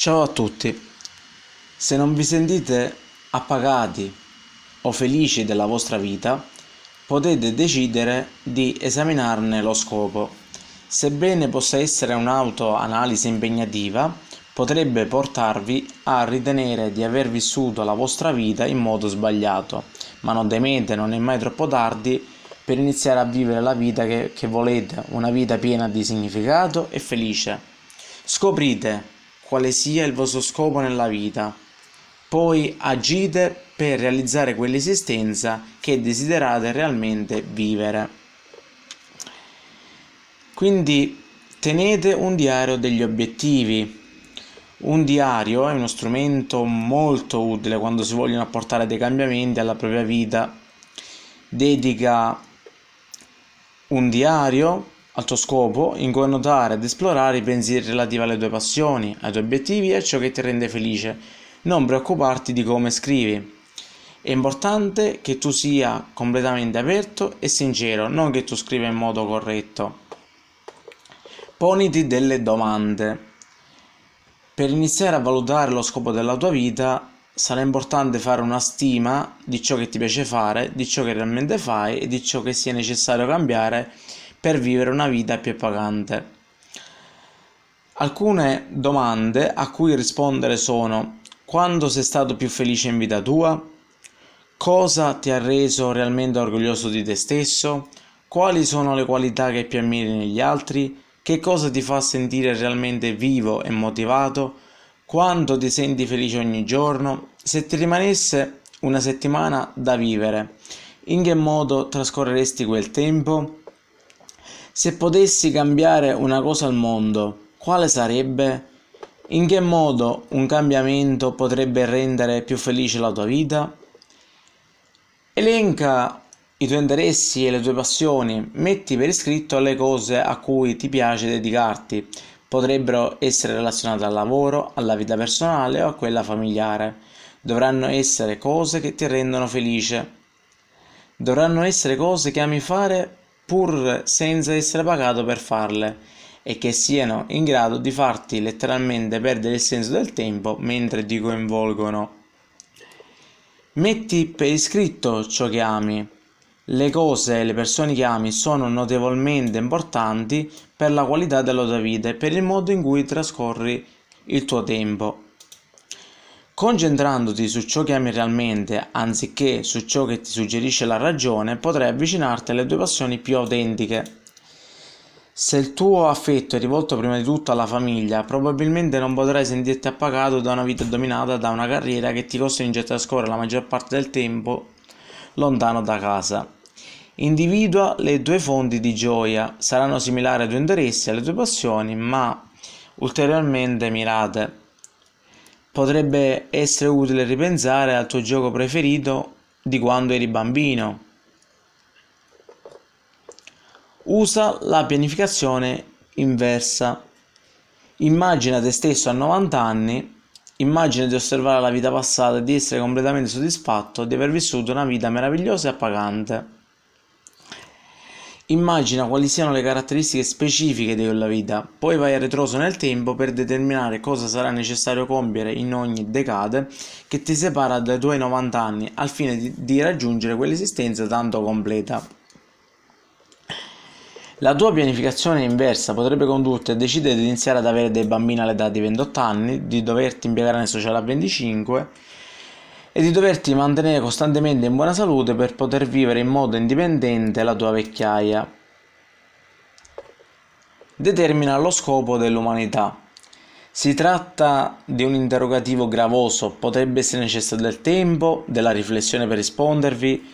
Ciao a tutti. Se non vi sentite appagati o felici della vostra vita, potete decidere di esaminarne lo scopo. Sebbene possa essere un'autoanalisi impegnativa, potrebbe portarvi a ritenere di aver vissuto la vostra vita in modo sbagliato, ma non temete, non è mai troppo tardi per iniziare a vivere la vita che, che volete, una vita piena di significato e felice. Scoprite quale sia il vostro scopo nella vita. Poi agite per realizzare quell'esistenza che desiderate realmente vivere. Quindi tenete un diario degli obiettivi. Un diario è uno strumento molto utile quando si vogliono apportare dei cambiamenti alla propria vita. Dedica un diario al tuo scopo in cui annotare ed esplorare i pensieri relativi alle tue passioni, ai tuoi obiettivi e a ciò che ti rende felice. Non preoccuparti di come scrivi. È importante che tu sia completamente aperto e sincero, non che tu scriva in modo corretto. Poniti delle domande. Per iniziare a valutare lo scopo della tua vita sarà importante fare una stima di ciò che ti piace fare, di ciò che realmente fai e di ciò che sia necessario cambiare per vivere una vita più pagante. Alcune domande a cui rispondere sono quando sei stato più felice in vita tua? Cosa ti ha reso realmente orgoglioso di te stesso? Quali sono le qualità che più ammiri negli altri? Che cosa ti fa sentire realmente vivo e motivato? Quanto ti senti felice ogni giorno? Se ti rimanesse una settimana da vivere, in che modo trascorreresti quel tempo? Se potessi cambiare una cosa al mondo, quale sarebbe? In che modo un cambiamento potrebbe rendere più felice la tua vita? Elenca i tuoi interessi e le tue passioni, metti per iscritto le cose a cui ti piace dedicarti. Potrebbero essere relazionate al lavoro, alla vita personale o a quella familiare. Dovranno essere cose che ti rendono felice. Dovranno essere cose che ami fare pur senza essere pagato per farle e che siano in grado di farti letteralmente perdere il senso del tempo mentre ti coinvolgono. Metti per iscritto ciò che ami. Le cose e le persone che ami sono notevolmente importanti per la qualità della tua vita e per il modo in cui trascorri il tuo tempo. Concentrandoti su ciò che ami realmente, anziché su ciò che ti suggerisce la ragione, potrai avvicinarti alle tue passioni più autentiche. Se il tuo affetto è rivolto prima di tutto alla famiglia, probabilmente non potrai sentirti appagato da una vita dominata da una carriera che ti costringe a trascorrere la maggior parte del tempo lontano da casa. Individua le tue fonti di gioia, saranno similari ai tuoi interessi, alle tue passioni, ma ulteriormente mirate. Potrebbe essere utile ripensare al tuo gioco preferito di quando eri bambino. Usa la pianificazione inversa. Immagina te stesso a 90 anni, immagina di osservare la vita passata e di essere completamente soddisfatto di aver vissuto una vita meravigliosa e appagante. Immagina quali siano le caratteristiche specifiche di quella vita, poi vai a ritroso nel tempo per determinare cosa sarà necessario compiere in ogni decade che ti separa dai tuoi 90 anni al fine di, di raggiungere quell'esistenza tanto completa. La tua pianificazione inversa potrebbe condurti a decidere di iniziare ad avere dei bambini all'età di 28 anni, di doverti impiegare nel sociale a 25 e di doverti mantenere costantemente in buona salute per poter vivere in modo indipendente la tua vecchiaia. Determina lo scopo dell'umanità. Si tratta di un interrogativo gravoso, potrebbe essere necessario del tempo, della riflessione per rispondervi,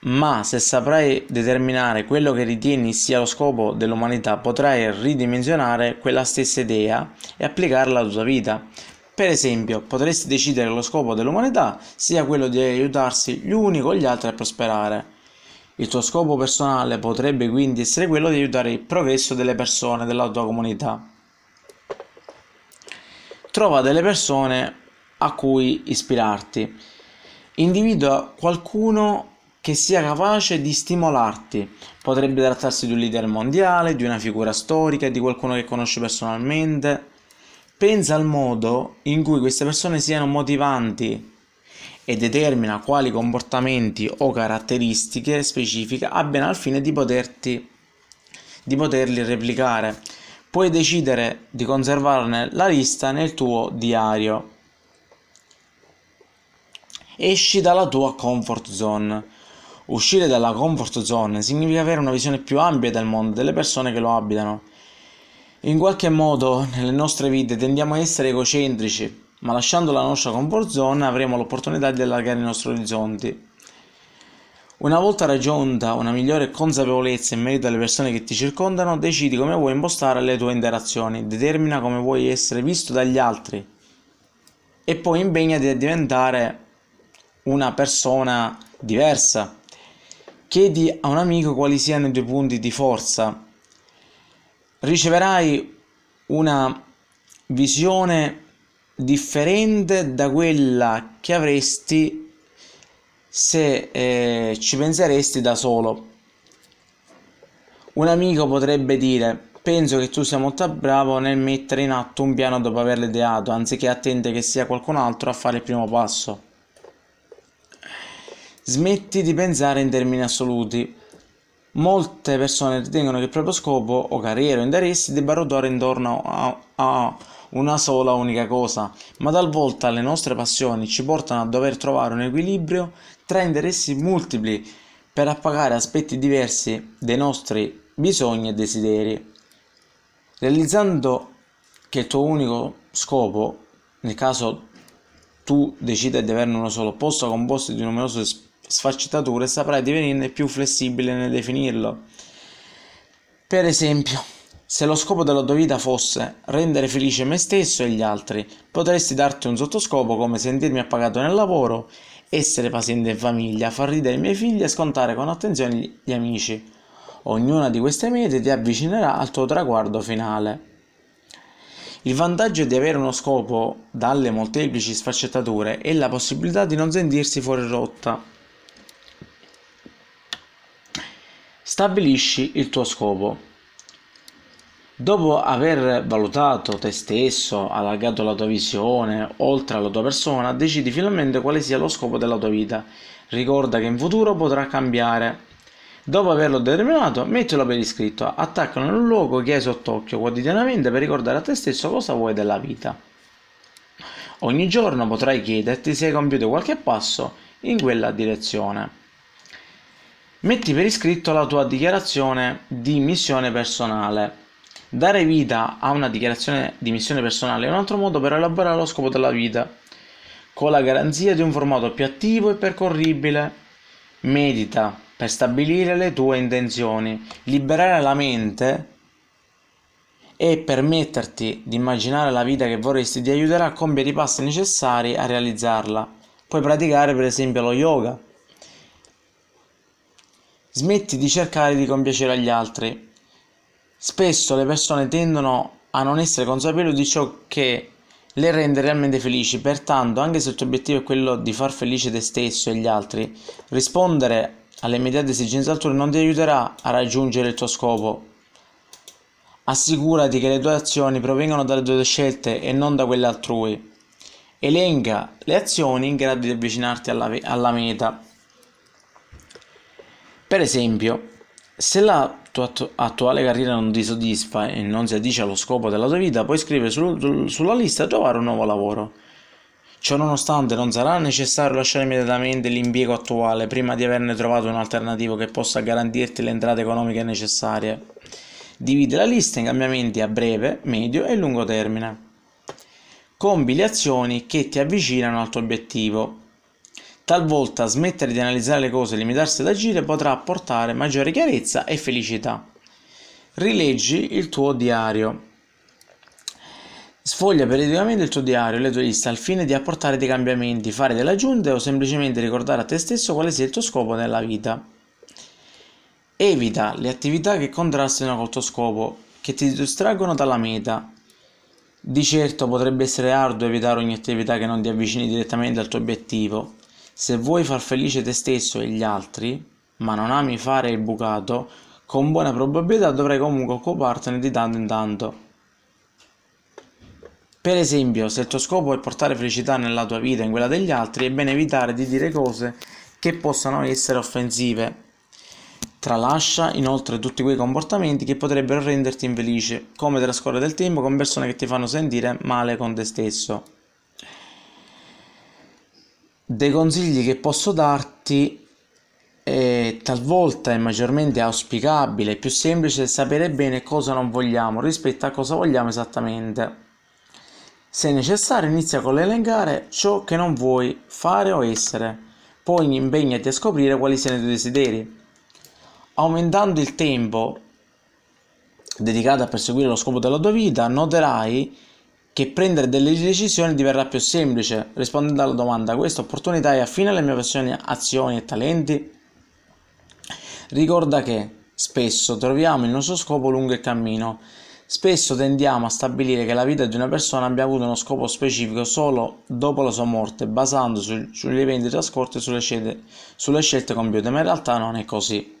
ma se saprai determinare quello che ritieni sia lo scopo dell'umanità, potrai ridimensionare quella stessa idea e applicarla alla tua vita. Per esempio, potresti decidere che lo scopo dell'umanità sia quello di aiutarsi gli uni con gli altri a prosperare. Il tuo scopo personale potrebbe quindi essere quello di aiutare il progresso delle persone della tua comunità. Trova delle persone a cui ispirarti. Individua qualcuno che sia capace di stimolarti. Potrebbe trattarsi di un leader mondiale, di una figura storica, di qualcuno che conosci personalmente pensa al modo in cui queste persone siano motivanti e determina quali comportamenti o caratteristiche specifiche abbiano al fine di, poterti, di poterli replicare. Puoi decidere di conservarne la lista nel tuo diario. Esci dalla tua comfort zone. Uscire dalla comfort zone significa avere una visione più ampia del mondo, delle persone che lo abitano in qualche modo nelle nostre vite tendiamo a essere egocentrici, ma lasciando la nostra comfort zone avremo l'opportunità di allargare i nostri orizzonti. Una volta raggiunta una migliore consapevolezza in merito alle persone che ti circondano, decidi come vuoi impostare le tue interazioni, determina come vuoi essere visto dagli altri e poi impegnati a diventare una persona diversa. Chiedi a un amico quali siano i tuoi punti di forza riceverai una visione differente da quella che avresti se eh, ci penseresti da solo. Un amico potrebbe dire penso che tu sia molto bravo nel mettere in atto un piano dopo averlo ideato, anziché attendere che sia qualcun altro a fare il primo passo. Smetti di pensare in termini assoluti. Molte persone ritengono che il proprio scopo o carriera o interessi debba ruotare intorno a, a una sola unica cosa, ma talvolta le nostre passioni ci portano a dover trovare un equilibrio tra interessi multipli per appagare aspetti diversi dei nostri bisogni e desideri. Realizzando che il tuo unico scopo, nel caso tu decida di averne uno solo, possa composto di numerose sfaccettature saprai divenire più flessibile nel definirlo. Per esempio, se lo scopo della tua vita fosse rendere felice me stesso e gli altri, potresti darti un sottoscopo come sentirmi appagato nel lavoro, essere paziente in famiglia, far ridere i miei figli e scontare con attenzione gli amici. Ognuna di queste mete ti avvicinerà al tuo traguardo finale. Il vantaggio di avere uno scopo dalle molteplici sfaccettature è la possibilità di non sentirsi fuori rotta. Stabilisci il tuo scopo. Dopo aver valutato te stesso, allargato la tua visione oltre alla tua persona, decidi finalmente quale sia lo scopo della tua vita. Ricorda che in futuro potrà cambiare. Dopo averlo determinato, mettilo per iscritto, attaccalo in un luogo che hai sott'occhio quotidianamente per ricordare a te stesso cosa vuoi della vita. Ogni giorno potrai chiederti se hai compiuto qualche passo in quella direzione. Metti per iscritto la tua dichiarazione di missione personale. Dare vita a una dichiarazione di missione personale è un altro modo per elaborare lo scopo della vita, con la garanzia di un formato più attivo e percorribile. Medita per stabilire le tue intenzioni, liberare la mente e permetterti di immaginare la vita che vorresti ti aiuterà a compiere i passi necessari a realizzarla. Puoi praticare per esempio lo yoga Smetti di cercare di compiacere gli altri. Spesso le persone tendono a non essere consapevoli di ciò che le rende realmente felici, pertanto anche se il tuo obiettivo è quello di far felice te stesso e gli altri, rispondere alle immediate esigenze altrui non ti aiuterà a raggiungere il tuo scopo. Assicurati che le tue azioni provengano dalle tue scelte e non da quelle altrui. Elenca le azioni in grado di avvicinarti alla, alla meta. Per esempio, se la tua attuale carriera non ti soddisfa e non si addice allo scopo della tua vita, puoi scrivere sul, sulla lista trovare un nuovo lavoro. Ciò nonostante non sarà necessario lasciare immediatamente l'impiego attuale prima di averne trovato un alternativo che possa garantirti le entrate economiche necessarie. Divide la lista in cambiamenti a breve, medio e lungo termine. Compi le azioni che ti avvicinano al tuo obiettivo Talvolta smettere di analizzare le cose e limitarsi ad agire potrà portare maggiore chiarezza e felicità. Rileggi il tuo diario. Sfoglia periodicamente il tuo diario e le tue liste al fine di apportare dei cambiamenti, fare delle aggiunte o semplicemente ricordare a te stesso quale sia il tuo scopo nella vita. Evita le attività che contrastino col tuo scopo, che ti distraggono dalla meta. Di certo potrebbe essere arduo evitare ogni attività che non ti avvicini direttamente al tuo obiettivo, se vuoi far felice te stesso e gli altri, ma non ami fare il bucato, con buona probabilità dovrai comunque occupartene di tanto in tanto. Per esempio, se il tuo scopo è portare felicità nella tua vita e in quella degli altri, è bene evitare di dire cose che possano essere offensive. Tralascia inoltre tutti quei comportamenti che potrebbero renderti infelice, come trascorrere del tempo con persone che ti fanno sentire male con te stesso. Dei consigli che posso darti è talvolta è maggiormente auspicabile, più semplice sapere bene cosa non vogliamo rispetto a cosa vogliamo esattamente. Se necessario inizia con l'elencare ciò che non vuoi fare o essere, poi impegnati a scoprire quali siano i tuoi desideri. Aumentando il tempo dedicato a perseguire lo scopo della tua vita, noterai che prendere delle decisioni diverrà più semplice. Rispondendo alla domanda, questa opportunità è affine alle mie passioni, azioni e talenti? Ricorda che spesso troviamo il nostro scopo lungo il cammino Spesso tendiamo a stabilire che la vita di una persona abbia avuto uno scopo specifico solo dopo la sua morte, basandosi sugli eventi trascorsi e sulle scelte, sulle scelte compiute, ma in realtà non è così.